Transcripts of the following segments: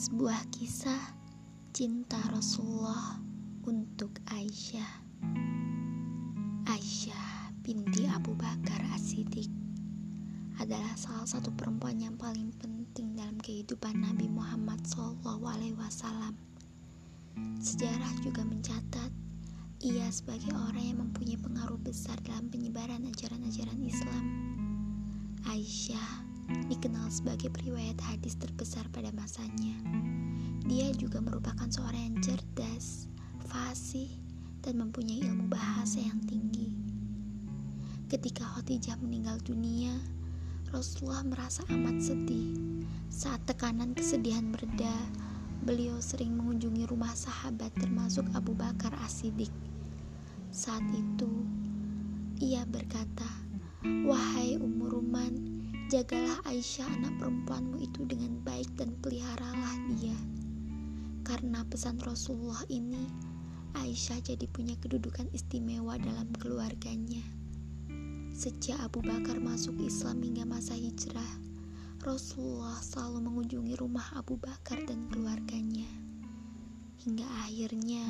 Sebuah kisah cinta Rasulullah untuk Aisyah. Aisyah binti Abu Bakar As-Siddiq adalah salah satu perempuan yang paling penting dalam kehidupan Nabi Muhammad SAW. Sejarah juga mencatat ia sebagai orang yang mempunyai pengaruh besar dalam penyebaran ajaran-ajaran Islam. Aisyah dikenal sebagai periwayat hadis terbesar pada masanya. Dia juga merupakan seorang yang cerdas, fasih, dan mempunyai ilmu bahasa yang tinggi. Ketika Khadijah meninggal dunia, Rasulullah merasa amat sedih. Saat tekanan kesedihan mereda, beliau sering mengunjungi rumah sahabat termasuk Abu Bakar As-Siddiq. Saat itu, ia berkata, "Wahai Ummu Ruman, Jagalah Aisyah anak perempuanmu itu dengan baik dan peliharalah dia. Karena pesan Rasulullah ini, Aisyah jadi punya kedudukan istimewa dalam keluarganya. Sejak Abu Bakar masuk Islam hingga masa hijrah, Rasulullah selalu mengunjungi rumah Abu Bakar dan keluarganya. Hingga akhirnya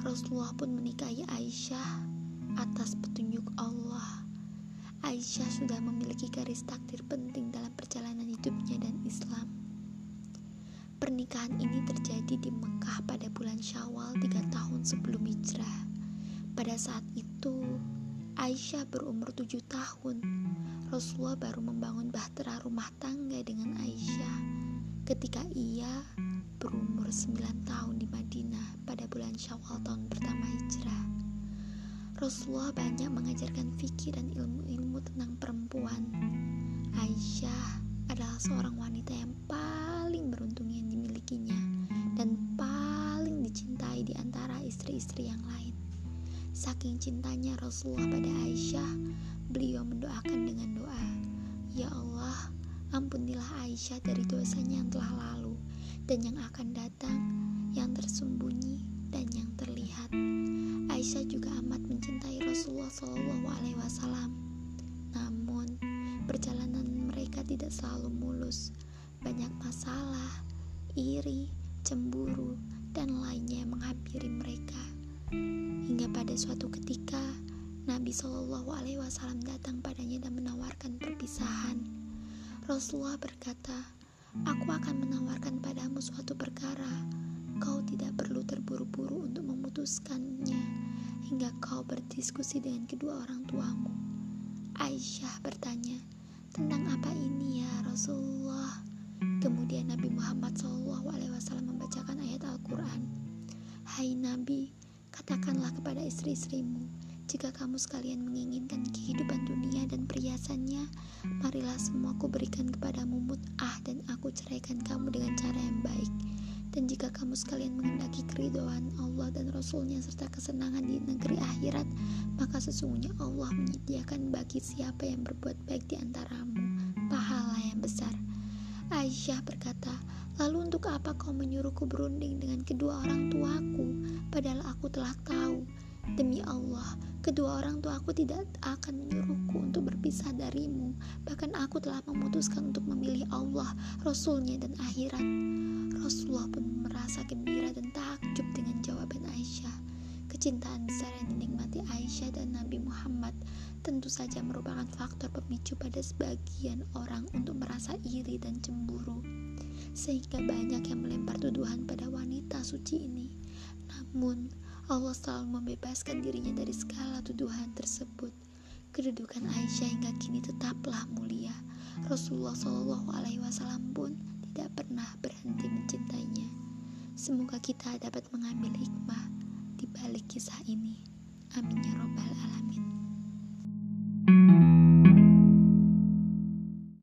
Rasulullah pun menikahi Aisyah atas petunjuk Allah. Aisyah sudah memiliki garis takdir penting dalam perjalanan hidupnya dan Islam. Pernikahan ini terjadi di Mekah pada bulan Syawal tiga tahun sebelum hijrah. Pada saat itu, Aisyah berumur tujuh tahun. Rasulullah baru membangun bahtera rumah tangga dengan Aisyah ketika ia berumur sembilan tahun di Madinah pada bulan Syawal tahun pertama hijrah. Rasulullah banyak mengajarkan fikih dan ilmu-ilmu seorang wanita yang paling beruntung yang dimilikinya dan paling dicintai di antara istri-istri yang lain. Saking cintanya Rasulullah pada Aisyah, beliau mendoakan dengan doa, "Ya Allah, ampunilah Aisyah dari dosanya yang telah lalu dan yang akan datang, yang tersembunyi dan yang terlihat." Aisyah juga amat mencintai Rasulullah Wasallam. Namun, perjalanan mereka tidak selalu mulus. Banyak masalah, iri, cemburu, dan lainnya yang menghampiri mereka. Hingga pada suatu ketika, Nabi Shallallahu Alaihi Wasallam datang padanya dan menawarkan perpisahan. Rasulullah berkata, "Aku akan menawarkan padamu suatu perkara. Kau tidak perlu terburu-buru untuk memutuskannya." hingga kau berdiskusi dengan kedua orang tuamu. Aisyah bertanya, tentang apa ini ya Rasulullah? Kemudian Nabi Muhammad SAW membacakan ayat Al-Quran. Hai Nabi, katakanlah kepada istri-istrimu, jika kamu sekalian menginginkan kehidupan dunia dan perhiasannya, marilah semua aku berikan kepadamu mut'ah dan aku ceraikan kamu dengan cara yang baik. Dan jika kamu sekalian mengendaki keridoan Allah dan Rasulnya serta kesenangan di negeri akhirat, maka sesungguhnya Allah menyediakan bagi siapa yang berbuat baik di antaramu pahala yang besar. Aisyah berkata, Lalu untuk apa kau menyuruhku berunding dengan kedua orang tuaku, padahal aku telah tahu kedua orang tua aku tidak akan menyuruhku untuk berpisah darimu. Bahkan aku telah memutuskan untuk memilih Allah, Rasulnya, dan akhirat. Rasulullah pun merasa gembira dan takjub dengan jawaban Aisyah. Kecintaan besar yang dinikmati Aisyah dan Nabi Muhammad tentu saja merupakan faktor pemicu pada sebagian orang untuk merasa iri dan cemburu. Sehingga banyak yang melempar tuduhan pada wanita suci ini. Namun, Allah selalu membebaskan dirinya dari segala tuduhan tersebut. Kedudukan Aisyah hingga kini tetaplah mulia. Rasulullah Shallallahu Alaihi Wasallam pun tidak pernah berhenti mencintainya. Semoga kita dapat mengambil hikmah di balik kisah ini. Amin ya Robbal 'Alamin.